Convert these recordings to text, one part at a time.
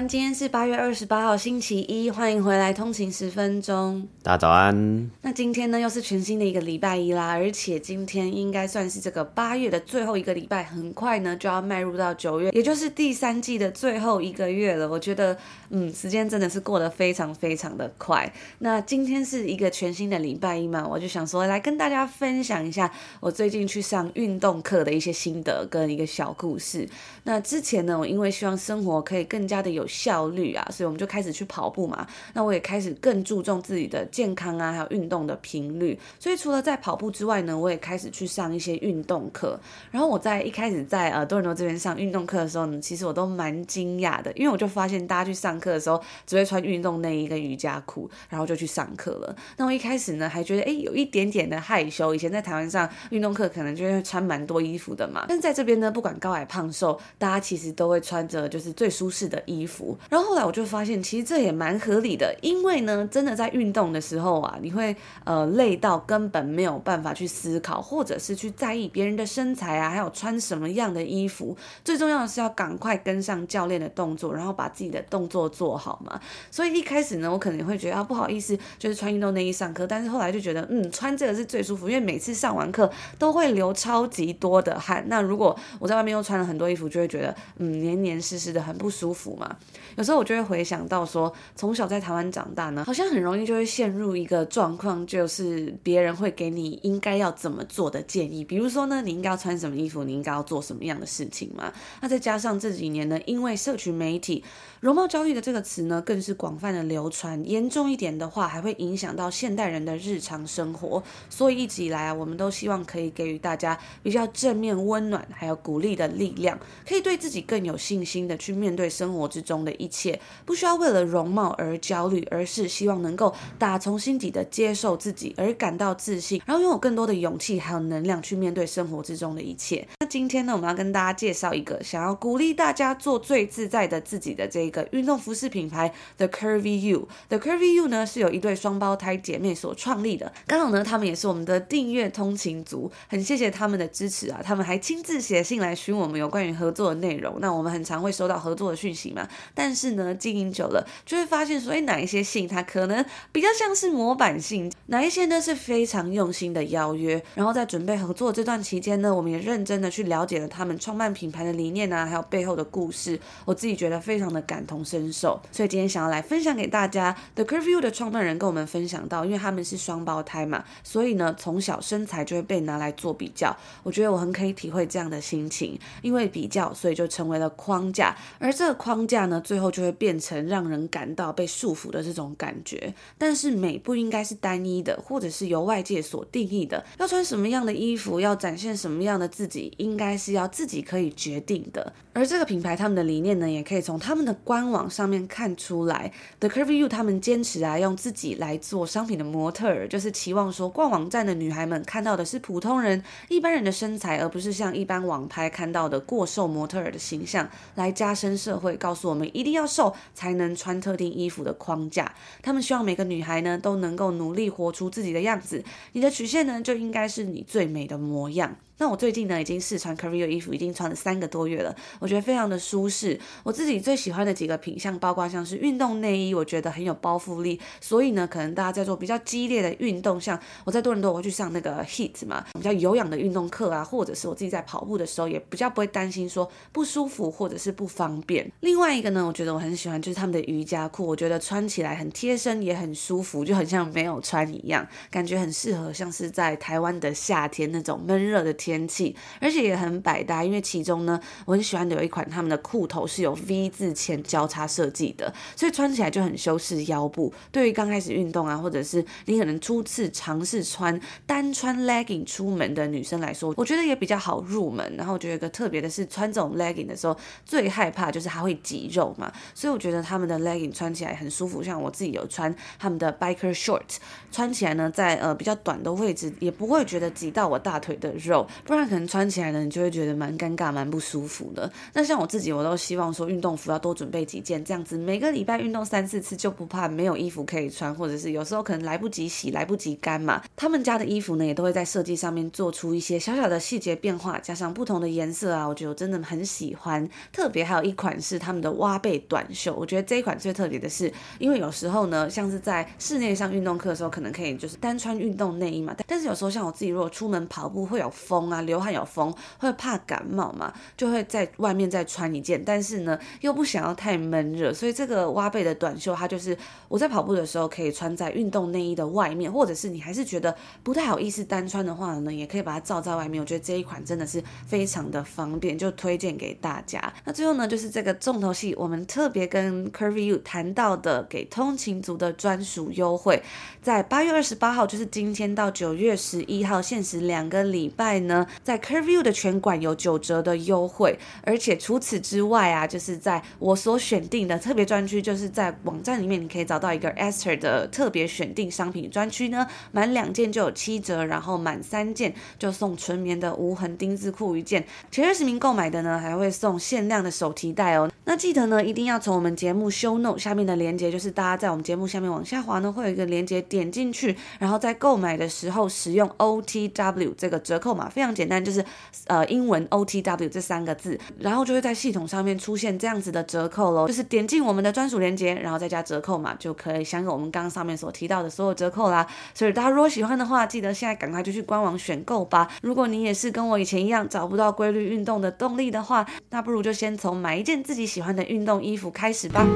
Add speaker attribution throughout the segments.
Speaker 1: 安，今天是八月二十八号，星期一，欢迎回来通勤十分钟。
Speaker 2: 大家早安。
Speaker 1: 那今天呢，又是全新的一个礼拜一啦，而且今天应该算是这个八月的最后一个礼拜，很快呢就要迈入到九月，也就是第三季的最后一个月了。我觉得，嗯，时间真的是过得非常非常的快。那今天是一个全新的礼拜一嘛，我就想说来跟大家分享一下我最近去上运动课的一些心得跟一个小故事。那之前呢，我因为希望生活可以更加的有效率啊，所以我们就开始去跑步嘛。那我也开始更注重自己的健康啊，还有运动的频率。所以除了在跑步之外呢，我也开始去上一些运动课。然后我在一开始在呃多伦多这边上运动课的时候呢，其实我都蛮惊讶的，因为我就发现大家去上课的时候只会穿运动内衣跟瑜伽裤，然后就去上课了。那我一开始呢还觉得哎有一点点的害羞，以前在台湾上运动课可能就会穿蛮多衣服的嘛，但是在这边呢，不管高矮胖瘦，大家其实都会穿着就是最舒适的衣服。然后后来我就发现，其实这也蛮合理的，因为呢，真的在运动的时候啊，你会呃累到根本没有办法去思考，或者是去在意别人的身材啊，还有穿什么样的衣服。最重要的是要赶快跟上教练的动作，然后把自己的动作做好嘛。所以一开始呢，我可能会觉得啊不好意思，就是穿运动内衣上课。但是后来就觉得，嗯，穿这个是最舒服，因为每次上完课都会流超级多的汗。那如果我在外面又穿了很多衣服，就会觉得嗯黏黏湿湿的，很不舒服嘛。有时候我就会回想到说，从小在台湾长大呢，好像很容易就会陷入一个状况，就是别人会给你应该要怎么做的建议，比如说呢，你应该要穿什么衣服，你应该要做什么样的事情嘛。那再加上这几年呢，因为社群媒体，容貌焦虑的这个词呢，更是广泛的流传，严重一点的话，还会影响到现代人的日常生活。所以一直以来啊，我们都希望可以给予大家比较正面、温暖，还有鼓励的力量，可以对自己更有信心的去面对生活之中的一切，不需要为了容貌而焦虑，而是希望能够打从心底的接受自己，而感到自信，然后拥有更多的勇气还有能量去面对生活之中的一切。那今天呢，我们要跟大家介绍一个想要鼓励大家做最自在的自己的这个运动服饰品牌 The Curvy You。The Curvy You 呢是由一对双胞胎姐妹所创立的，刚好呢，他们也是我们的订阅通勤族，很谢谢他们的支持啊，他们还亲自写信来询我们有关于合作的内容。那我们很常会收到合作的讯息嘛，但但是呢，经营久了就会发现说，哎，哪一些信它可能比较像是模板信，哪一些呢是非常用心的邀约。然后在准备合作这段期间呢，我们也认真的去了解了他们创办品牌的理念啊，还有背后的故事。我自己觉得非常的感同身受，所以今天想要来分享给大家。The Curfew 的创办人跟我们分享到，因为他们是双胞胎嘛，所以呢从小身材就会被拿来做比较。我觉得我很可以体会这样的心情，因为比较，所以就成为了框架，而这个框架呢，最后就会变成让人感到被束缚的这种感觉。但是美不应该是单一的，或者是由外界所定义的。要穿什么样的衣服，要展现什么样的自己，应该是要自己可以决定的。而这个品牌他们的理念呢，也可以从他们的官网上面看出来。The Curvy You 他们坚持啊，用自己来做商品的模特儿，就是期望说逛网站的女孩们看到的是普通人、一般人的身材，而不是像一般网拍看到的过瘦模特儿的形象，来加深社会告诉我们一定要瘦才能穿特定衣服的框架。他们希望每个女孩呢都能够努力活出自己的样子，你的曲线呢就应该是你最美的模样。那我最近呢，已经试穿 Career 衣服，已经穿了三个多月了，我觉得非常的舒适。我自己最喜欢的几个品项，包括像是运动内衣，我觉得很有包覆力。所以呢，可能大家在做比较激烈的运动，像我在多伦多我会去上那个 heat 嘛，比较有氧的运动课啊，或者是我自己在跑步的时候，也比较不会担心说不舒服或者是不方便。另外一个呢，我觉得我很喜欢就是他们的瑜伽裤，我觉得穿起来很贴身，也很舒服，就很像没有穿一样，感觉很适合像是在台湾的夏天那种闷热的天。仙气，而且也很百搭。因为其中呢，我很喜欢的有一款他们的裤头是有 V 字前交叉设计的，所以穿起来就很修饰腰部。对于刚开始运动啊，或者是你可能初次尝试穿单穿 legging 出门的女生来说，我觉得也比较好入门。然后我觉得一个特别的是，穿这种 legging 的时候，最害怕就是它会挤肉嘛，所以我觉得他们的 legging 穿起来很舒服。像我自己有穿他们的 biker short，穿起来呢，在呃比较短的位置也不会觉得挤到我大腿的肉，不然可能穿起来呢，你就会觉得蛮尴尬、蛮不舒服的。那像我自己，我都希望说运动服要多准备几件，这样子每个礼拜运动三四次就不怕没有衣服可以穿，或者是有时候可能来不及洗、来不及干嘛。他们家的衣服呢，也都会在设计上面做出一些小小的细节变化，加上不同的颜色啊，我觉得我真的很喜欢。特别还有一款是他们的挖背短袖，我觉得这一款最特别的是，因为有时候呢，像是在室内上运动课的时候，可能可以就是单穿运动内衣嘛，但是有时候像我自己如果出门跑步会有风啊，流汗有风，会怕感冒嘛，就会在外面再穿一件，但是呢又不想要太闷热，所以这个挖背的短袖，它就是我在跑步的时候可以穿在运动内衣的外面，或者是你还是觉得不太好意思单穿的话呢，也可以把它罩在外面。我觉得这一款真的是非常的方便，就推荐给大家。那最后呢，就是这个重头戏，我们特别跟 Curvy U 谈到的给通勤族的专属优惠，在八月二十八号，就是今天到九月十一号，限时两个礼拜呢，呢在 Curview 的全馆有九折的优惠，而且除此之外啊，就是在我所选定的特别专区，就是在网站里面你可以找到一个 Esther 的特别选定商品专区呢，满两件就有七折，然后满三件就送纯棉的无痕丁字裤一件，前二十名购买的呢，还会送限量的手提袋哦。那记得呢，一定要从我们节目 show note 下面的链接，就是大家在我们节目下面往下滑呢，会有一个链接，点进去，然后在购买的时候使用 OTW 这个折扣码，非常简单，就是呃英文 OTW 这三个字，然后就会在系统上面出现这样子的折扣喽，就是点进我们的专属链接，然后再加折扣嘛，就可以享有我们刚刚上面所提到的所有折扣啦。所以大家如果喜欢的话，记得现在赶快就去官网选购吧。如果你也是跟我以前一样找不到规律运动的动力的话，那不如就先从买一件自己喜欢的运动衣服开始吧。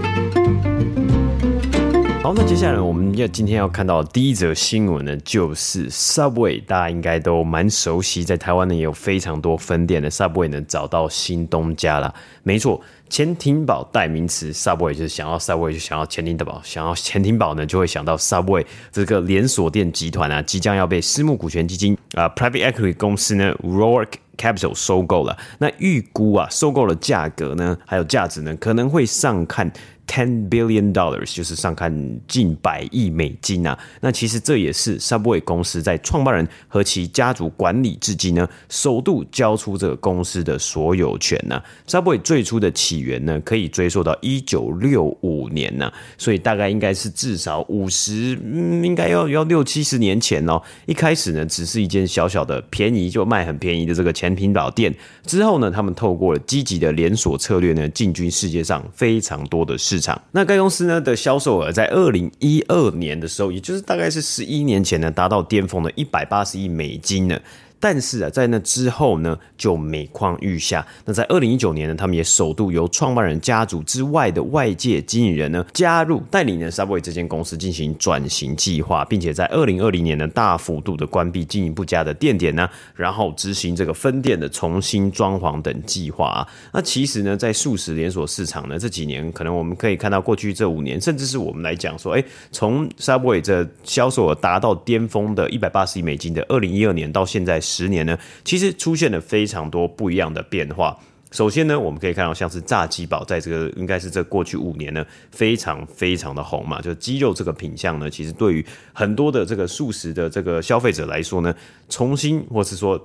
Speaker 2: 好，那接下来我们要今天要看到第一则新闻呢，就是 Subway，大家应该都蛮熟悉，在台湾呢也有非常多分店的 Subway 呢找到新东家了。没错，钱庭宝代名词 Subway 就是想要 Subway 就想要钱廷宝，想要钱庭宝呢就会想到 Subway 这个连锁店集团啊，即将要被私募股权基金啊、Private Equity 公司呢 Roark Capital 收购了。那预估啊，收购的价格呢，还有价值呢，可能会上看。Ten billion dollars 就是上看近百亿美金啊！那其实这也是 Subway 公司在创办人和其家族管理至今呢，首度交出这个公司的所有权呐、啊。Subway 最初的起源呢，可以追溯到一九六五年呐、啊，所以大概应该是至少五十，嗯，应该要要六七十年前哦。一开始呢，只是一间小小的便宜就卖很便宜的这个钱廷宝店，之后呢，他们透过了积极的连锁策略呢，进军世界上非常多的市市场，那该公司呢的销售额在二零一二年的时候，也就是大概是十一年前呢，达到巅峰的一百八十亿美金呢。但是啊，在那之后呢，就每况愈下。那在二零一九年呢，他们也首度由创办人家族之外的外界经营人呢加入，带领呢 Subway 这间公司进行转型计划，并且在二零二零年呢大幅度的关闭经营不佳的店点呢，然后执行这个分店的重新装潢等计划啊。那其实呢，在素食连锁市场呢，这几年可能我们可以看到，过去这五年，甚至是我们来讲说，哎，从 Subway 这销售额达到巅峰的一百八十亿美金的二零一二年到现在。十年呢，其实出现了非常多不一样的变化。首先呢，我们可以看到像是炸鸡堡，在这个应该是这过去五年呢，非常非常的红嘛。就鸡肉这个品相呢，其实对于很多的这个素食的这个消费者来说呢，重新或是说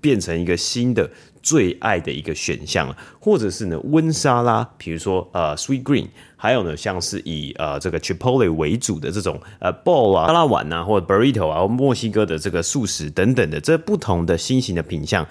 Speaker 2: 变成一个新的最爱的一个选项，或者是呢温沙拉，比如说呃 Sweet Green。还有呢，像是以呃这个 Chipotle 为主的这种呃 ball 啊、沙拉碗啊，或者 burrito 啊，墨西哥的这个素食等等的这不同的新型的品相，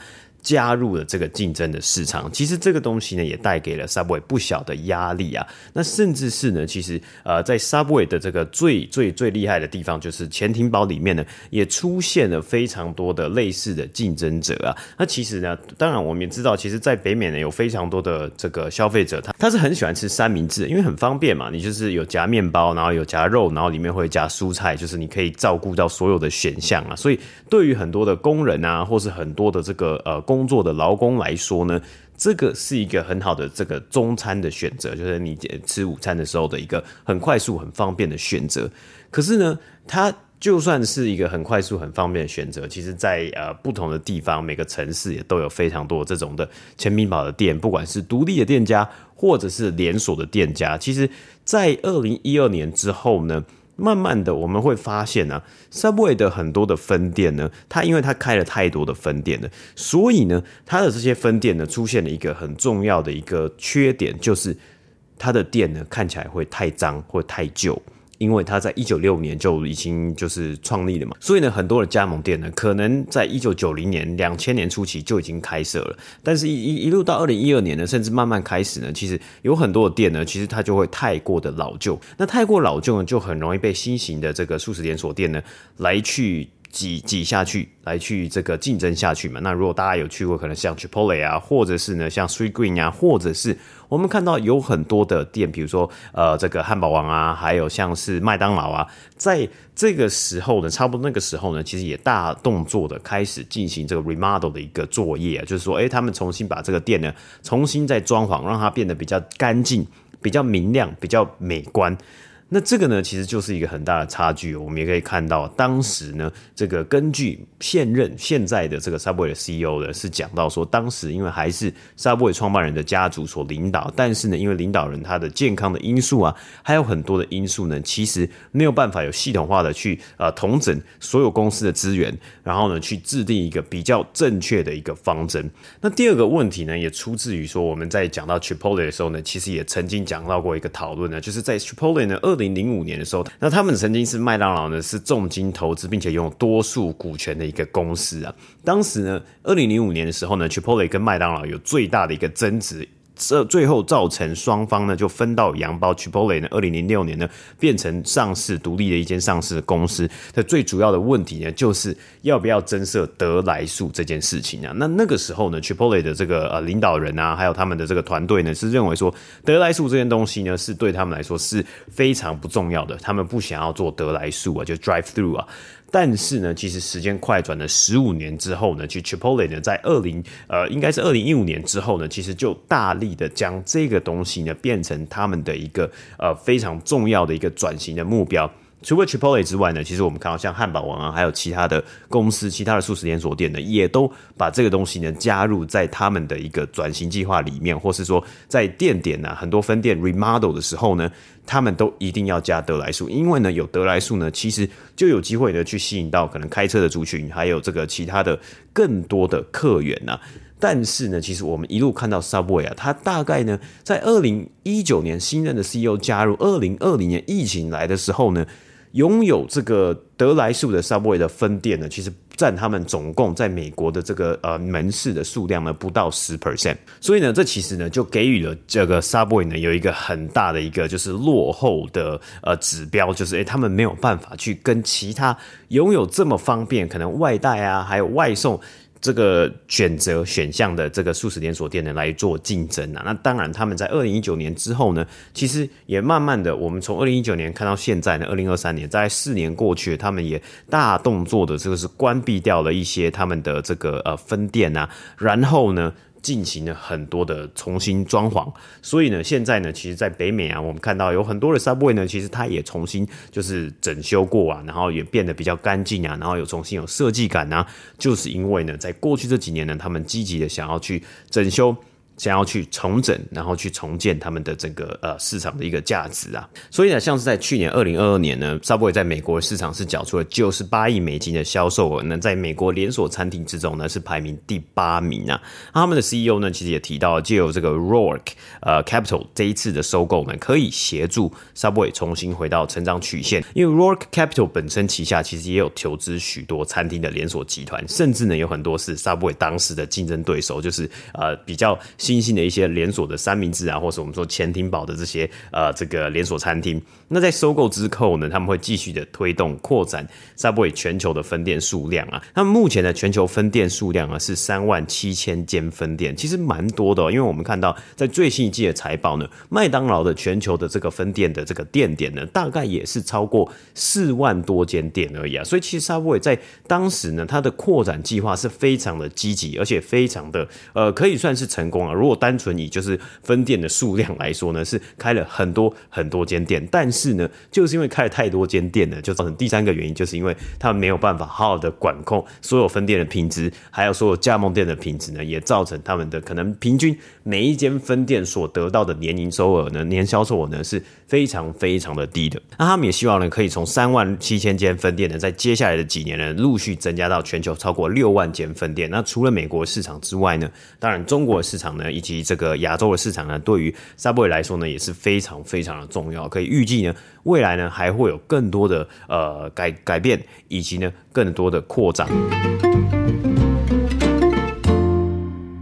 Speaker 2: 加入了这个竞争的市场，其实这个东西呢，也带给了 Subway 不小的压力啊。那甚至是呢，其实呃，在 Subway 的这个最最最厉害的地方，就是潜艇堡里面呢，也出现了非常多的类似的竞争者啊。那其实呢，当然我们也知道，其实，在北美呢，有非常多的这个消费者，他他是很喜欢吃三明治，因为很方便嘛，你就是有夹面包，然后有夹肉，然后里面会加蔬菜，就是你可以照顾到所有的选项啊。所以对于很多的工人啊，或是很多的这个呃工工作的劳工来说呢，这个是一个很好的这个中餐的选择，就是你吃午餐的时候的一个很快速、很方便的选择。可是呢，它就算是一个很快速、很方便的选择，其实在呃不同的地方，每个城市也都有非常多这种的潜艇堡的店，不管是独立的店家或者是连锁的店家。其实，在二零一二年之后呢。慢慢的，我们会发现呢、啊，Subway 的很多的分店呢，它因为它开了太多的分店了，所以呢，它的这些分店呢，出现了一个很重要的一个缺点，就是它的店呢，看起来会太脏或太旧。因为他在一九六五年就已经就是创立了嘛，所以呢，很多的加盟店呢，可能在一九九零年、两千年初期就已经开设了，但是一一一路到二零一二年呢，甚至慢慢开始呢，其实有很多的店呢，其实它就会太过的老旧，那太过老旧呢，就很容易被新型的这个素食连锁店呢来去。挤挤下去，来去这个竞争下去嘛。那如果大家有去过，可能像 Chipotle 啊，或者是呢像 Sweetgreen 啊，或者是我们看到有很多的店，比如说呃这个汉堡王啊，还有像是麦当劳啊，在这个时候呢，差不多那个时候呢，其实也大动作的开始进行这个 remodel 的一个作业啊，就是说，诶，他们重新把这个店呢重新再装潢，让它变得比较干净、比较明亮、比较美观。那这个呢，其实就是一个很大的差距。我们也可以看到，当时呢，这个根据现任现在的这个 Subway 的 CEO 呢，是讲到说，当时因为还是 Subway 创办人的家族所领导，但是呢，因为领导人他的健康的因素啊，还有很多的因素呢，其实没有办法有系统化的去呃统整所有公司的资源，然后呢，去制定一个比较正确的一个方针。那第二个问题呢，也出自于说我们在讲到 Chipotle 的时候呢，其实也曾经讲到过一个讨论呢，就是在 Chipotle 呢二。零零五年的时候，那他们曾经是麦当劳呢，是重金投资并且拥有多数股权的一个公司啊。当时呢，二零零五年的时候呢，Chipotle 跟麦当劳有最大的一个争执。这最后造成双方呢就分道扬镳。Chipotle 呢，二零零六年呢变成上市独立的一间上市公司。它最主要的问题呢，就是要不要增设得来速这件事情啊。那那个时候呢，Chipotle 的这个呃领导人啊，还有他们的这个团队呢，是认为说得来速这件东西呢，是对他们来说是非常不重要的。他们不想要做得来速啊，就 drive through 啊。但是呢，其实时间快转了十五年之后呢，其实 Chipotle 呢，在二零呃，应该是二零一五年之后呢，其实就大力的将这个东西呢，变成他们的一个呃非常重要的一个转型的目标。除了 Chipotle 之外呢，其实我们看到像汉堡王啊，还有其他的公司、其他的素食连锁店呢，也都把这个东西呢加入在他们的一个转型计划里面，或是说在店点呢、啊、很多分店 remodel 的时候呢，他们都一定要加得来速，因为呢有得来速呢，其实就有机会呢去吸引到可能开车的族群，还有这个其他的更多的客源呐、啊。但是呢，其实我们一路看到 Subway 啊，它大概呢在二零一九年新任的 CEO 加入，二零二零年疫情来的时候呢。拥有这个得来速的 Subway 的分店呢，其实占他们总共在美国的这个呃门市的数量呢不到十 percent，所以呢，这其实呢就给予了这个 Subway 呢有一个很大的一个就是落后的呃指标，就是诶他们没有办法去跟其他拥有这么方便可能外带啊，还有外送。这个选择选项的这个素食连锁店呢来做竞争啊，那当然他们在二零一九年之后呢，其实也慢慢的，我们从二零一九年看到现在呢，二零二三年，在四年过去，他们也大动作的这个是关闭掉了一些他们的这个呃分店啊，然后呢。进行了很多的重新装潢，所以呢，现在呢，其实，在北美啊，我们看到有很多的 Subway 呢，其实它也重新就是整修过啊，然后也变得比较干净啊，然后有重新有设计感啊，就是因为呢，在过去这几年呢，他们积极的想要去整修。想要去重整，然后去重建他们的整个呃市场的一个价值啊，所以呢，像是在去年二零二二年呢，Subway 在美国市场是缴出了九十八亿美金的销售额，那在美国连锁餐厅之中呢是排名第八名啊。他们的 CEO 呢其实也提到，借由这个 Roark 呃 Capital 这一次的收购呢，可以协助 Subway 重新回到成长曲线，因为 Roark Capital 本身旗下其实也有投资许多餐厅的连锁集团，甚至呢有很多是 Subway 当时的竞争对手，就是呃比较。新兴的一些连锁的三明治啊，或是我们说潜艇堡的这些呃这个连锁餐厅，那在收购之后呢，他们会继续的推动扩展 Subway 全球的分店数量啊。那么目前的全球分店数量啊是三万七千间分店，其实蛮多的哦。因为我们看到在最新一季的财报呢，麦当劳的全球的这个分店的这个店点呢，大概也是超过四万多间店而已啊。所以其实 Subway 在当时呢，它的扩展计划是非常的积极，而且非常的呃可以算是成功啊。如果单纯以就是分店的数量来说呢，是开了很多很多间店，但是呢，就是因为开了太多间店呢，就造成第三个原因，就是因为他们没有办法好好的管控所有分店的品质，还有所有加盟店的品质呢，也造成他们的可能平均每一间分店所得到的年营收额呢，年销售额呢是非常非常的低的。那他们也希望呢，可以从三万七千间分店呢，在接下来的几年呢，陆续增加到全球超过六万间分店。那除了美国市场之外呢，当然中国市场呢。以及这个亚洲的市场呢，对于 Subway 来说呢，也是非常非常的重要。可以预计呢，未来呢还会有更多的呃改改变，以及呢更多的扩展。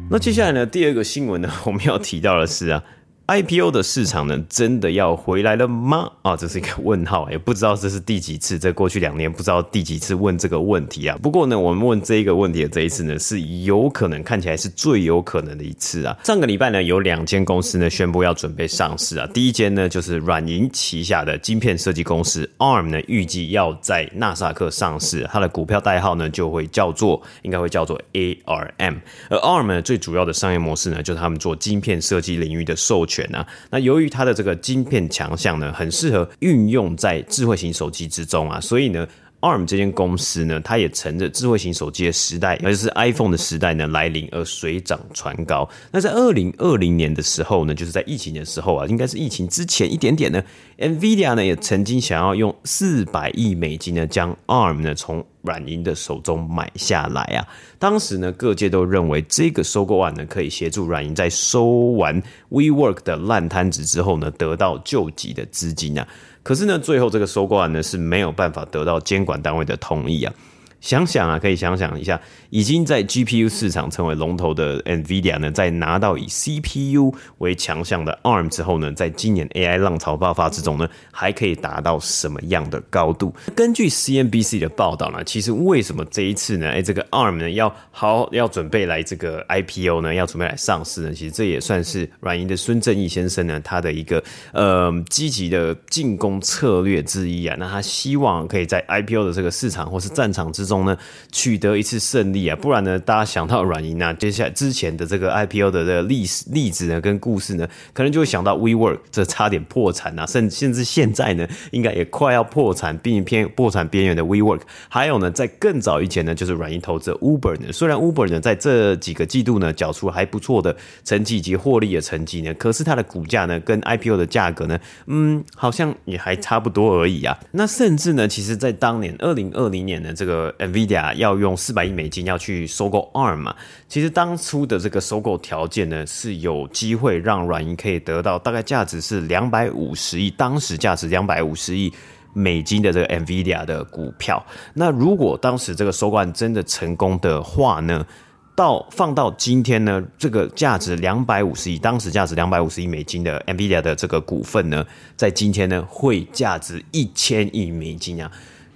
Speaker 2: 那接下来呢，第二个新闻呢，我们要提到的是啊。IPO 的市场呢，真的要回来了吗？啊，这是一个问号，也不知道这是第几次，在过去两年不知道第几次问这个问题啊。不过呢，我们问这一个问题的这一次呢，是有可能看起来是最有可能的一次啊。上个礼拜呢，有两间公司呢宣布要准备上市啊。第一间呢，就是软银旗下的晶片设计公司 ARM 呢，预计要在纳斯达克上市，它的股票代号呢就会叫做，应该会叫做 ARM。而 ARM 呢，最主要的商业模式呢，就是他们做晶片设计领域的授权。权啊，那由于它的这个晶片强项呢，很适合运用在智慧型手机之中啊，所以呢，ARM 这间公司呢，它也乘着智慧型手机的时代，也就是 iPhone 的时代呢来临而水涨船高。那在二零二零年的时候呢，就是在疫情的时候啊，应该是疫情之前一点点呢，NVIDIA 呢也曾经想要用四百亿美金呢将 ARM 呢从软银的手中买下来啊，当时呢，各界都认为这个收购案呢，可以协助软银在收完 WeWork 的烂摊子之后呢，得到救急的资金啊。可是呢，最后这个收购案呢，是没有办法得到监管单位的同意啊。想想啊，可以想想一下，已经在 GPU 市场成为龙头的 NVIDIA 呢，在拿到以 CPU 为强项的 ARM 之后呢，在今年 AI 浪潮爆发之中呢，还可以达到什么样的高度？根据 CNBC 的报道呢，其实为什么这一次呢，哎，这个 ARM 呢要好要准备来这个 IPO 呢，要准备来上市呢？其实这也算是软银的孙正义先生呢，他的一个呃积极的进攻策略之一啊。那他希望可以在 IPO 的这个市场或是战场之中。中呢取得一次胜利啊，不然呢，大家想到软银啊，接下来之前的这个 IPO 的这个历史例子呢，跟故事呢，可能就会想到 WeWork 这差点破产啊，甚甚至现在呢，应该也快要破产，并偏破产边缘的 WeWork，还有呢，在更早以前呢，就是软银投资 Uber 呢，虽然 Uber 呢在这几个季度呢，缴出还不错的成绩以及获利的成绩呢，可是它的股价呢，跟 IPO 的价格呢，嗯，好像也还差不多而已啊。那甚至呢，其实在当年二零二零年的这个。NVIDIA 要用四百亿美金要去收购 ARM 嘛？其实当初的这个收购条件呢，是有机会让软银可以得到大概价值是两百五十亿，当时价值两百五十亿美金的这个 NVIDIA 的股票。那如果当时这个收购案真的成功的话呢，到放到今天呢，这个价值两百五十亿，当时价值两百五十亿美金的 NVIDIA 的这个股份呢，在今天呢会价值一千亿美金啊。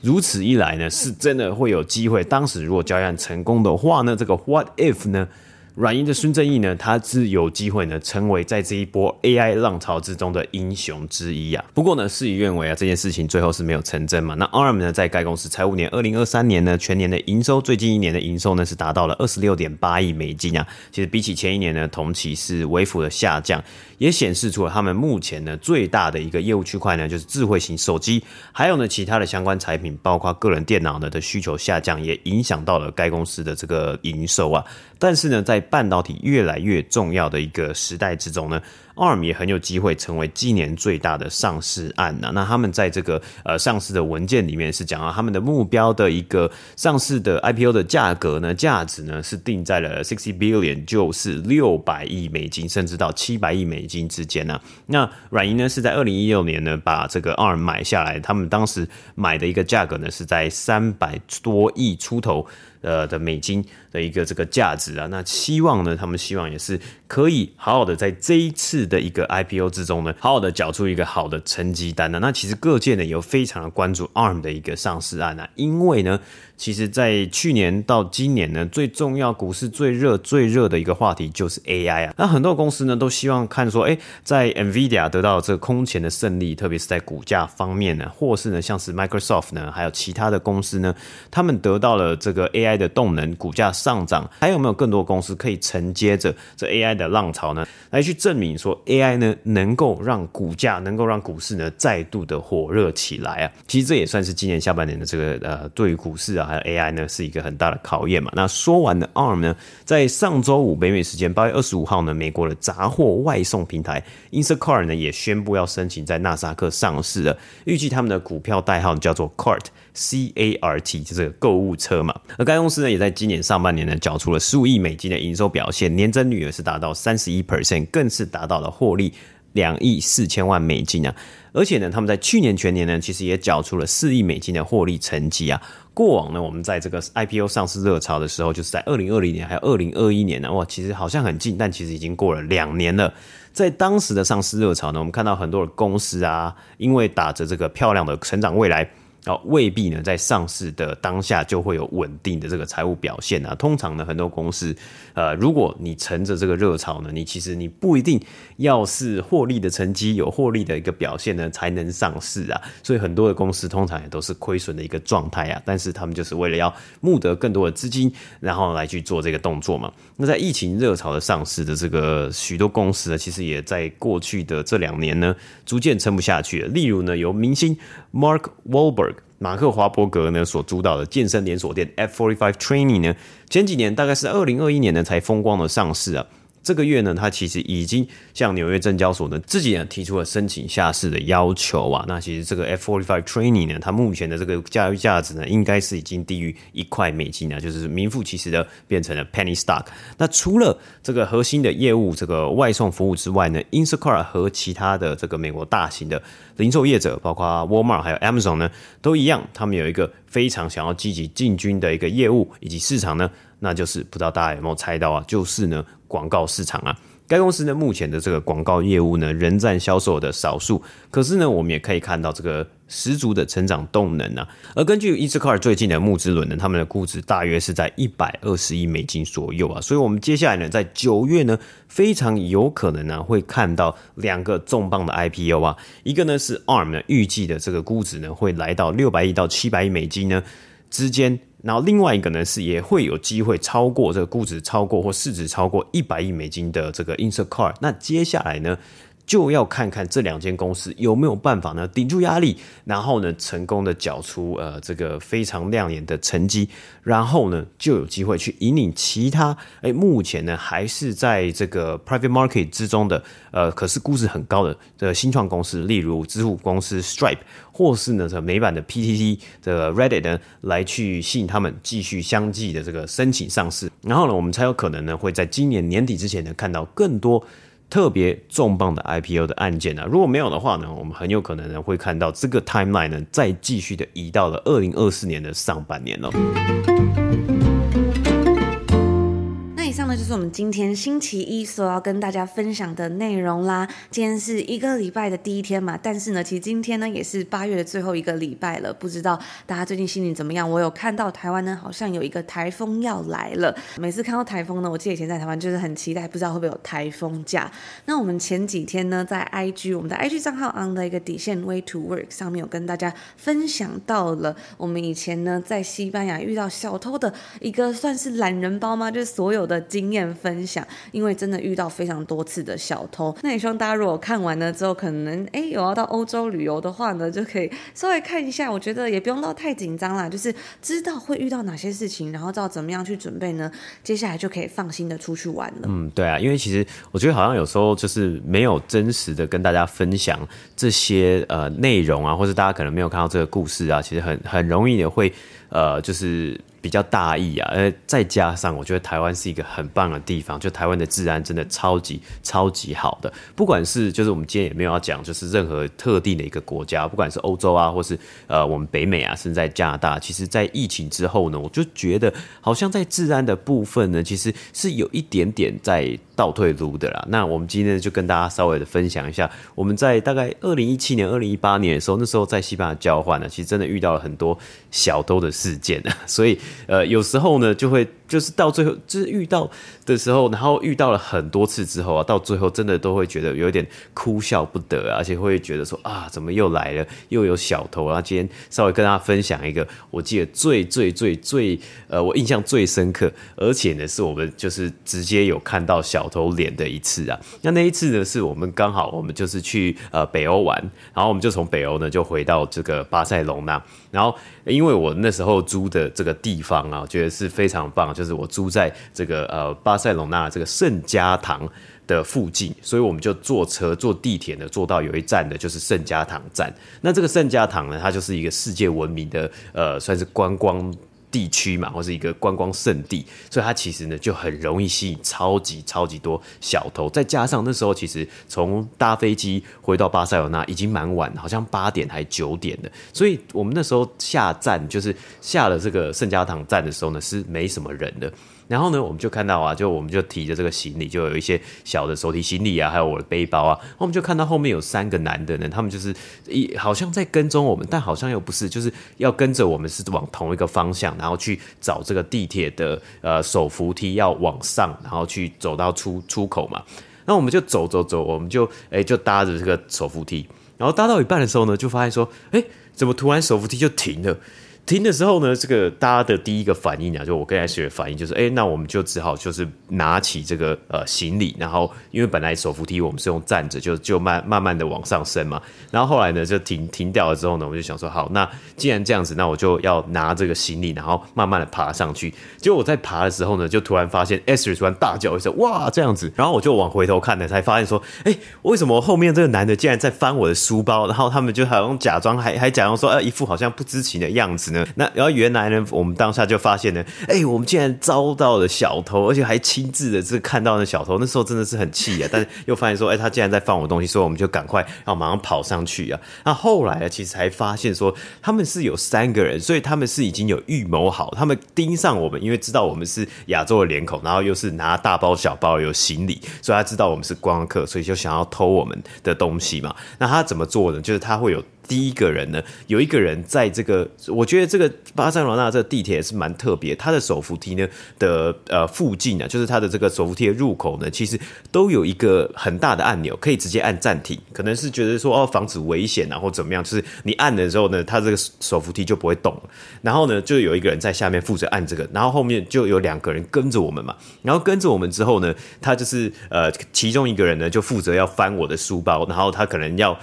Speaker 2: 如此一来呢，是真的会有机会。当时如果交易案成功的话呢，这个 What if 呢？软银的孙正义呢，他是有机会呢，成为在这一波 AI 浪潮之中的英雄之一啊。不过呢，事与愿违啊，这件事情最后是没有成真嘛。那 ARM 呢，在该公司财务年二零二三年呢，全年的营收，最近一年的营收呢，是达到了二十六点八亿美金啊。其实比起前一年呢，同期是微幅的下降，也显示出了他们目前呢最大的一个业务区块呢，就是智慧型手机，还有呢其他的相关产品，包括个人电脑呢的需求下降，也影响到了该公司的这个营收啊。但是呢，在半导体越来越重要的一个时代之中呢。ARM 也很有机会成为今年最大的上市案呢、啊。那他们在这个呃上市的文件里面是讲到他们的目标的一个上市的 IPO 的价格呢，价值呢是定在了 sixty billion，就是六百亿美金，甚至到七百亿美金之间呢、那软银呢是在二零一六年呢把这个 ARM 买下来，他们当时买的一个价格呢是在三百多亿出头。呃的美金的一个这个价值啊，那希望呢，他们希望也是可以好好的在这一次的一个 IPO 之中呢，好好的缴出一个好的成绩单呢。那其实各界呢有非常的关注 ARM 的一个上市案啊，因为呢。其实，在去年到今年呢，最重要、股市最热、最热的一个话题就是 AI 啊。那很多公司呢，都希望看说，哎，在 NVIDIA 得到这个空前的胜利，特别是在股价方面呢，或是呢，像是 Microsoft 呢，还有其他的公司呢，他们得到了这个 AI 的动能，股价上涨，还有没有更多公司可以承接着这 AI 的浪潮呢？来去证明说 AI 呢，能够让股价，能够让股市呢，再度的火热起来啊。其实这也算是今年下半年的这个呃，对于股市啊。还有 AI 呢，是一个很大的考验嘛。那说完的 ARM 呢，在上周五北美时间八月二十五号呢，美国的杂货外送平台 Instacart 呢也宣布要申请在纳斯克上市了。预计他们的股票代号叫做 Cart，C A R T，就是购物车嘛。而该公司呢，也在今年上半年呢，缴出了十五亿美金的营收表现，年增率也是达到三十一 percent，更是达到了获利两亿四千万美金啊。而且呢，他们在去年全年呢，其实也缴出了四亿美金的获利成绩啊。过往呢，我们在这个 IPO 上市热潮的时候，就是在二零二零年还有二零二一年呢，哇，其实好像很近，但其实已经过了两年了。在当时的上市热潮呢，我们看到很多的公司啊，因为打着这个漂亮的成长未来。哦，未必呢，在上市的当下就会有稳定的这个财务表现啊。通常呢，很多公司，呃，如果你乘着这个热潮呢，你其实你不一定要是获利的成绩有获利的一个表现呢，才能上市啊。所以很多的公司通常也都是亏损的一个状态啊。但是他们就是为了要募得更多的资金，然后来去做这个动作嘛。那在疫情热潮的上市的这个许多公司呢，其实也在过去的这两年呢，逐渐撑不下去了。例如呢，由明星 Mark Wahlberg 马克华伯格呢所主导的健身连锁店 F45 Training 呢，前几年大概是二零二一年呢才风光的上市啊。这个月呢，他其实已经向纽约证交所呢自己呢提出了申请下市的要求啊。那其实这个 F45 Training 呢，它目前的这个价价值呢，应该是已经低于一块美金啊，就是名副其实的变成了 Penny Stock。那除了这个核心的业务这个外送服务之外呢，Instacart 和其他的这个美国大型的零售业者，包括 Walmart 还有 Amazon 呢，都一样，他们有一个非常想要积极进军的一个业务以及市场呢。那就是不知道大家有没有猜到啊？就是呢，广告市场啊。该公司呢，目前的这个广告业务呢，仍占销售的少数。可是呢，我们也可以看到这个十足的成长动能啊。而根据英特尔最近的募资轮呢，他们的估值大约是在一百二十亿美金左右啊。所以，我们接下来呢，在九月呢，非常有可能呢，会看到两个重磅的 IPO 啊。一个呢是 ARM 呢，预计的这个估值呢，会来到六百亿到七百亿美金呢之间。然后另外一个呢是也会有机会超过这个估值超过或市值超过一百亿美金的这个 i n s t a c a r。那接下来呢，就要看看这两间公司有没有办法呢顶住压力，然后呢成功的缴出呃这个非常亮眼的成绩，然后呢就有机会去引领其他哎目前呢还是在这个 private market 之中的呃可是估值很高的的新创公司，例如支付公司 Stripe，或是呢这美版的 PTT 的 Reddit 呢来去吸引他们继续相继的这个申请上市，然后呢我们才有可能呢会在今年年底之前呢看到更多。特别重磅的 IPO 的案件呢、啊，如果没有的话呢，我们很有可能呢会看到这个 timeline 呢再继续的移到了二零二四年的上半年了。
Speaker 1: 是我们今天星期一所要跟大家分享的内容啦。今天是一个礼拜的第一天嘛，但是呢，其实今天呢也是八月的最后一个礼拜了。不知道大家最近心情怎么样？我有看到台湾呢好像有一个台风要来了。每次看到台风呢，我记得以前在台湾就是很期待，不知道会不会有台风假。那我们前几天呢，在 IG 我们的 IG 账号 on 的一个底线 Way to Work 上面有跟大家分享到了我们以前呢在西班牙遇到小偷的一个算是懒人包吗？就是所有的。经验分享，因为真的遇到非常多次的小偷。那也希望大家如果看完了之后，可能哎有要到欧洲旅游的话呢，就可以稍微看一下。我觉得也不用到太紧张啦，就是知道会遇到哪些事情，然后知道怎么样去准备呢，接下来就可以放心的出去玩了。
Speaker 2: 嗯，对啊，因为其实我觉得好像有时候就是没有真实的跟大家分享这些呃内容啊，或者大家可能没有看到这个故事啊，其实很很容易的会呃就是。比较大意啊，呃，再加上我觉得台湾是一个很棒的地方，就台湾的治安真的超级超级好的。不管是就是我们今天也没有要讲，就是任何特定的一个国家，不管是欧洲啊，或是呃我们北美啊，甚至在加拿大，其实，在疫情之后呢，我就觉得好像在治安的部分呢，其实是有一点点在倒退路的啦。那我们今天就跟大家稍微的分享一下，我们在大概二零一七年、二零一八年的时候，那时候在西班牙交换呢，其实真的遇到了很多小偷的事件啊，所以。呃，有时候呢，就会。就是到最后，就是遇到的时候，然后遇到了很多次之后啊，到最后真的都会觉得有点哭笑不得啊，而且会觉得说啊，怎么又来了，又有小偷。啊今天稍微跟大家分享一个，我记得最最最最呃，我印象最深刻，而且呢是我们就是直接有看到小偷脸的一次啊。那那一次呢，是我们刚好我们就是去呃北欧玩，然后我们就从北欧呢就回到这个巴塞隆纳，然后因为我那时候租的这个地方啊，我觉得是非常棒。就是我租在这个呃巴塞隆纳这个圣家堂的附近，所以我们就坐车坐地铁呢，坐到有一站的就是圣家堂站。那这个圣家堂呢，它就是一个世界闻名的呃，算是观光。地区嘛，或是一个观光胜地，所以它其实呢就很容易吸引超级超级多小偷。再加上那时候其实从搭飞机回到巴塞罗那已经蛮晚，好像八点还九点的，所以我们那时候下站就是下了这个圣家堂站的时候呢是没什么人的。然后呢，我们就看到啊，就我们就提着这个行李，就有一些小的手提行李啊，还有我的背包啊。我们就看到后面有三个男的呢，他们就是一好像在跟踪我们，但好像又不是，就是要跟着我们是往同一个方向，然后去找这个地铁的呃手扶梯要往上，然后去走到出出口嘛。那我们就走走走，我们就哎就搭着这个手扶梯，然后搭到一半的时候呢，就发现说，哎，怎么突然手扶梯就停了？停的时候呢，这个大家的第一个反应啊，就我刚才学的反应就是，哎，那我们就只好就是拿起这个呃行李，然后因为本来手扶梯我们是用站着，就就慢慢慢的往上升嘛。然后后来呢，就停停掉了之后呢，我就想说，好，那既然这样子，那我就要拿这个行李，然后慢慢的爬上去。结果我在爬的时候呢，就突然发现 Ash 突然大叫一声，哇，这样子，然后我就往回头看了，才发现说，哎，为什么后面这个男的竟然在翻我的书包？然后他们就好像假装还还假装说，哎，一副好像不知情的样子呢。那然后原来呢，我们当下就发现呢，哎，我们竟然遭到了小偷，而且还亲自的这看到那小偷，那时候真的是很气啊！但是又发现说，哎，他竟然在放我东西，所以我们就赶快，然后马上跑上去啊。那后来呢，其实才发现说，他们是有三个人，所以他们是已经有预谋好，他们盯上我们，因为知道我们是亚洲的脸孔，然后又是拿大包小包有行李，所以他知道我们是观光客，所以就想要偷我们的东西嘛。那他怎么做呢？就是他会有。第一个人呢，有一个人在这个，我觉得这个巴塞罗那这个地铁是蛮特别，它的手扶梯呢的呃附近啊，就是它的这个手扶梯的入口呢，其实都有一个很大的按钮，可以直接按暂停，可能是觉得说哦防止危险啊或怎么样，就是你按的时候呢，它这个手扶梯就不会动了。然后呢，就有一个人在下面负责按这个，然后后面就有两个人跟着我们嘛，然后跟着我们之后呢，他就是呃其中一个人呢就负责要翻我的书包，然后他可能要。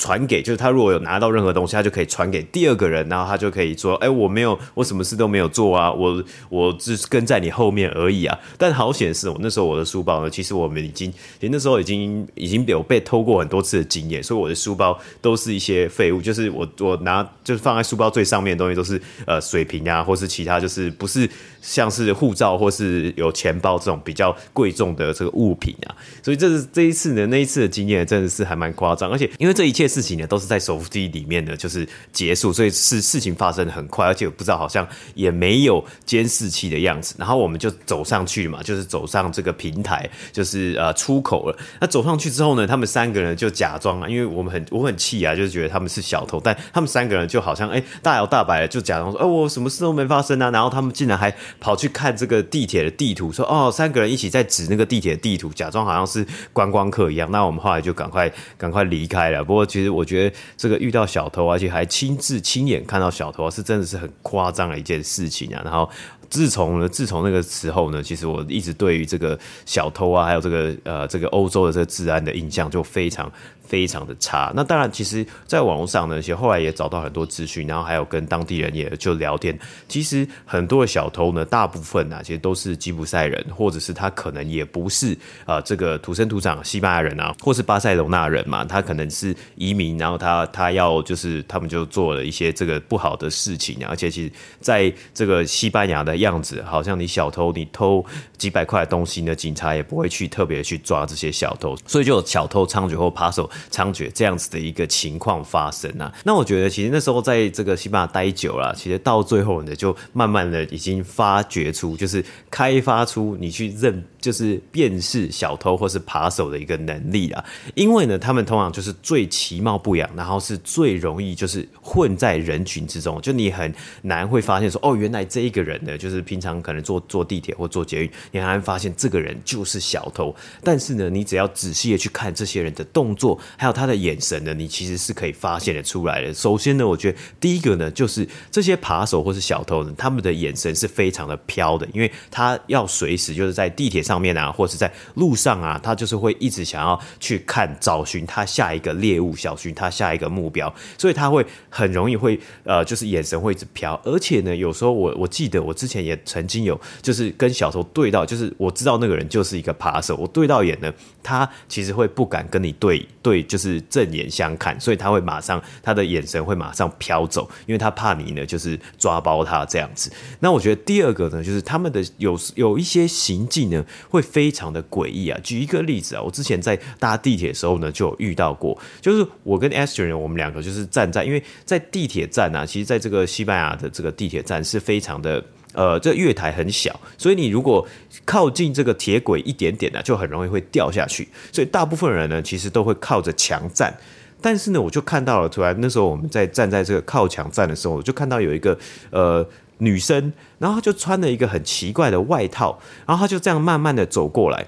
Speaker 2: 传给就是他如果有拿到任何东西，他就可以传给第二个人，然后他就可以说：“哎，我没有，我什么事都没有做啊，我我只是跟在你后面而已啊。”但好险是我那时候我的书包呢，其实我们已经，其实那时候已经已经有被偷过很多次的经验，所以我的书包都是一些废物，就是我我拿就是放在书包最上面的东西都是呃水瓶啊，或是其他就是不是像是护照或是有钱包这种比较贵重的这个物品啊，所以这是这一次呢，那一次的经验真的是还蛮夸张，而且因为这一切。事情呢都是在手扶梯里面的，就是结束，所以事事情发生的很快，而且我不知道好像也没有监视器的样子。然后我们就走上去嘛，就是走上这个平台，就是呃出口了。那走上去之后呢，他们三个人就假装啊，因为我们很我很气啊，就是觉得他们是小偷，但他们三个人就好像哎、欸、大摇大摆的就假装说，哎、欸、我什么事都没发生啊。然后他们竟然还跑去看这个地铁的地图，说哦三个人一起在指那个地铁的地图，假装好像是观光客一样。那我们后来就赶快赶快离开了。不过其实。其实我觉得这个遇到小偷，而且还亲自亲眼看到小偷，是真的是很夸张的一件事情啊。然后自从呢，自从那个时候呢，其实我一直对于这个小偷啊，还有这个呃这个欧洲的这个治安的印象就非常。非常的差。那当然，其实在网络上呢，其实后来也找到很多资讯，然后还有跟当地人也就聊天。其实很多的小偷呢，大部分啊，其实都是吉普赛人，或者是他可能也不是啊、这个土生土长西班牙人啊，或是巴塞隆纳人嘛，他可能是移民，然后他他要就是他们就做了一些这个不好的事情，而且其实在这个西班牙的样子，好像你小偷你偷几百块东西呢，警察也不会去特别去抓这些小偷，所以就有小偷猖獗或扒手。猖獗这样子的一个情况发生啊，那我觉得其实那时候在这个西班牙待久了，其实到最后呢，就慢慢的已经发掘出，就是开发出你去认。就是辨识小偷或是扒手的一个能力啊，因为呢，他们通常就是最其貌不扬，然后是最容易就是混在人群之中，就你很难会发现说，哦，原来这一个人呢，就是平常可能坐坐地铁或坐捷运，你还会发现这个人就是小偷。但是呢，你只要仔细的去看这些人的动作，还有他的眼神呢，你其实是可以发现的出来的。首先呢，我觉得第一个呢，就是这些扒手或是小偷呢，他们的眼神是非常的飘的，因为他要随时就是在地铁上。面啊，或是在路上啊，他就是会一直想要去看、找寻他下一个猎物，找寻他下一个目标，所以他会很容易会呃，就是眼神会一直飘。而且呢，有时候我我记得我之前也曾经有，就是跟小偷对到，就是我知道那个人就是一个扒手，我对到眼呢，他其实会不敢跟你对对，就是正眼相看，所以他会马上他的眼神会马上飘走，因为他怕你呢，就是抓包他这样子。那我觉得第二个呢，就是他们的有有一些行径呢。会非常的诡异啊！举一个例子啊，我之前在搭地铁的时候呢，就有遇到过，就是我跟 Esther，我们两个就是站在，因为在地铁站啊，其实在这个西班牙的这个地铁站是非常的，呃，这月台很小，所以你如果靠近这个铁轨一点点呢，就很容易会掉下去，所以大部分人呢，其实都会靠着墙站。但是呢，我就看到了，突然那时候我们在站在这个靠墙站的时候，我就看到有一个呃。女生，然后她就穿了一个很奇怪的外套，然后她就这样慢慢的走过来。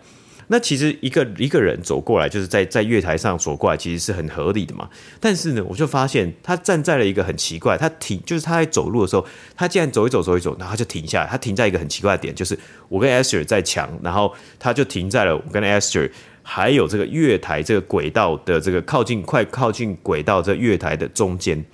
Speaker 2: 那其实一个一个人走过来，就是在在月台上走过来，其实是很合理的嘛。但是呢，我就发现他站在了一个很奇怪，他停，就是他在走路的时候，他竟然走一走走一走，然后他就停下来。他停在一个很奇怪的点，就是我跟 Esther 在墙，然后他就停在了我跟 Esther 还有这个月台这个轨道的这个靠近快靠近轨道这月台的中间。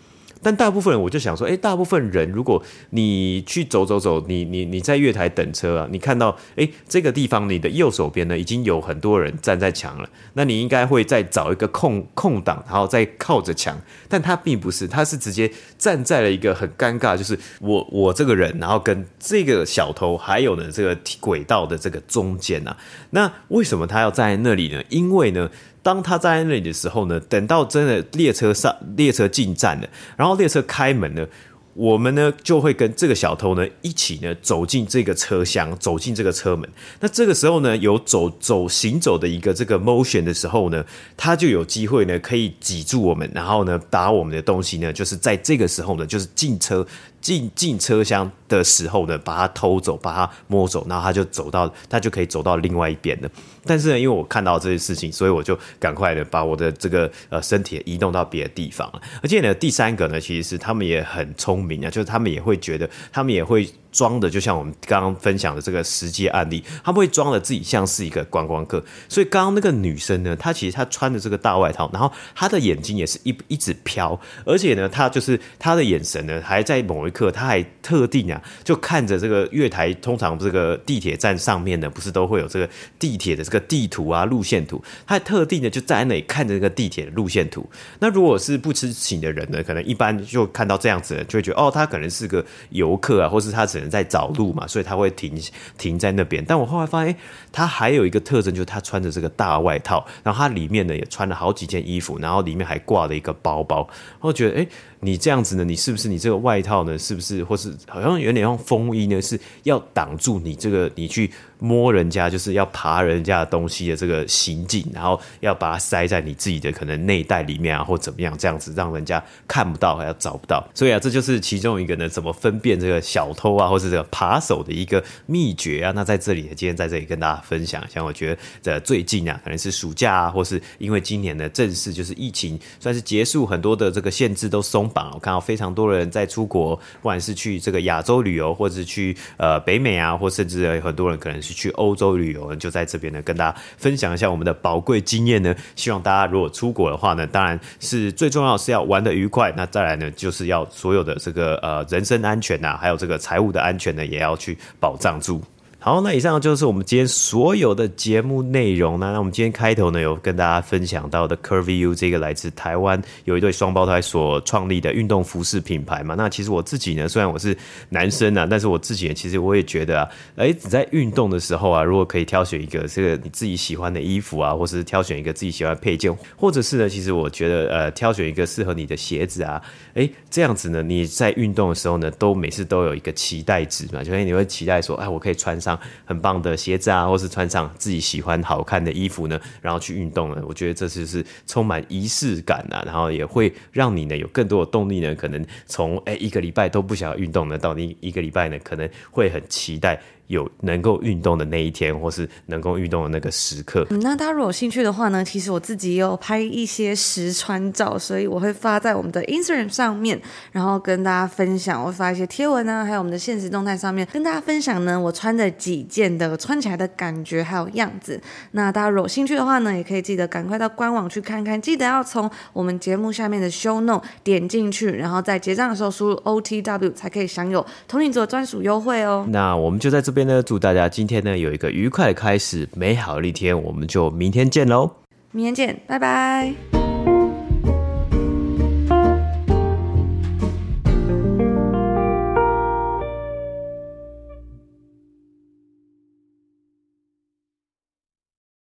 Speaker 2: 但大部分人，我就想说，诶，大部分人，如果你去走走走，你你你在月台等车啊，你看到，诶，这个地方你的右手边呢，已经有很多人站在墙了，那你应该会再找一个空空档，然后再靠着墙。但他并不是，他是直接站在了一个很尴尬，就是我我这个人，然后跟这个小偷，还有呢这个轨道的这个中间啊。那为什么他要站在那里呢？因为呢。当他在那里的时候呢，等到真的列车上列车进站了，然后列车开门了，我们呢就会跟这个小偷呢一起呢走进这个车厢，走进这个车门。那这个时候呢，有走走行走的一个这个 motion 的时候呢，他就有机会呢可以挤住我们，然后呢打我们的东西呢，就是在这个时候呢，就是进车。进进车厢的时候呢，把它偷走，把它摸走，然后他就走到，他就可以走到另外一边了。但是呢，因为我看到这些事情，所以我就赶快的把我的这个呃身体移动到别的地方了。而且呢，第三个呢，其实是他们也很聪明啊，就是他们也会觉得，他们也会。装的就像我们刚刚分享的这个实际案例，他们会装的自己像是一个观光客。所以刚刚那个女生呢，她其实她穿的这个大外套，然后她的眼睛也是一一直飘，而且呢，她就是她的眼神呢，还在某一刻，她还特定啊，就看着这个月台。通常这个地铁站上面呢，不是都会有这个地铁的这个地图啊、路线图，她还特定的就在那里看着这个地铁的路线图。那如果是不知情的人呢，可能一般就看到这样子，就会觉得哦，他可能是个游客啊，或是他只能。在找路嘛，所以他会停停在那边。但我后来发现，他还有一个特征，就是他穿着这个大外套，然后他里面呢也穿了好几件衣服，然后里面还挂了一个包包。我觉得，诶。你这样子呢？你是不是你这个外套呢？是不是或是好像有点像风衣呢？是要挡住你这个你去摸人家，就是要爬人家的东西的这个行径，然后要把它塞在你自己的可能内袋里面啊，或怎么样这样子，让人家看不到，还要找不到。所以啊，这就是其中一个呢，怎么分辨这个小偷啊，或是这个扒手的一个秘诀啊。那在这里呢，今天在这里跟大家分享一下，我觉得这最近啊，可能是暑假啊，或是因为今年呢正式就是疫情算是结束，很多的这个限制都松。榜，我看到非常多人在出国，不管是去这个亚洲旅游，或者是去呃北美啊，或甚至很多人可能是去欧洲旅游，就在这边呢跟大家分享一下我们的宝贵经验呢。希望大家如果出国的话呢，当然是最重要是要玩得愉快，那再来呢就是要所有的这个呃人身安全呐，还有这个财务的安全呢，也要去保障住。好，那以上就是我们今天所有的节目内容。那那我们今天开头呢，有跟大家分享到的 Curvy U 这个来自台湾有一对双胞胎所创立的运动服饰品牌嘛。那其实我自己呢，虽然我是男生啊，但是我自己呢，其实我也觉得啊，哎，你在运动的时候啊，如果可以挑选一个这个你自己喜欢的衣服啊，或是挑选一个自己喜欢的配件，或者是呢，其实我觉得呃，挑选一个适合你的鞋子啊，哎，这样子呢，你在运动的时候呢，都每次都有一个期待值嘛，就是你会期待说，哎，我可以穿上。很棒的鞋子啊，或是穿上自己喜欢好看的衣服呢，然后去运动呢，我觉得这次是充满仪式感啊，然后也会让你呢有更多的动力呢，可能从诶一个礼拜都不想要运动呢，到你一个礼拜呢可能会很期待。有能够运动的那一天，或是能够运动的那个时刻。
Speaker 1: 嗯，那大家如果有兴趣的话呢，其实我自己也有拍一些实穿照，所以我会发在我们的 Instagram 上面，然后跟大家分享。我会发一些贴文啊，还有我们的现实动态上面跟大家分享呢，我穿的几件的穿起来的感觉还有样子。那大家如果有兴趣的话呢，也可以记得赶快到官网去看看，记得要从我们节目下面的 Show Note 点进去，然后在结账的时候输入 OTW 才可以享有通勤族专属优惠哦。
Speaker 2: 那我们就在这边。边呢，祝大家今天呢有一个愉快的开始，美好的一天，我们就明天见喽！
Speaker 1: 明天见，拜拜。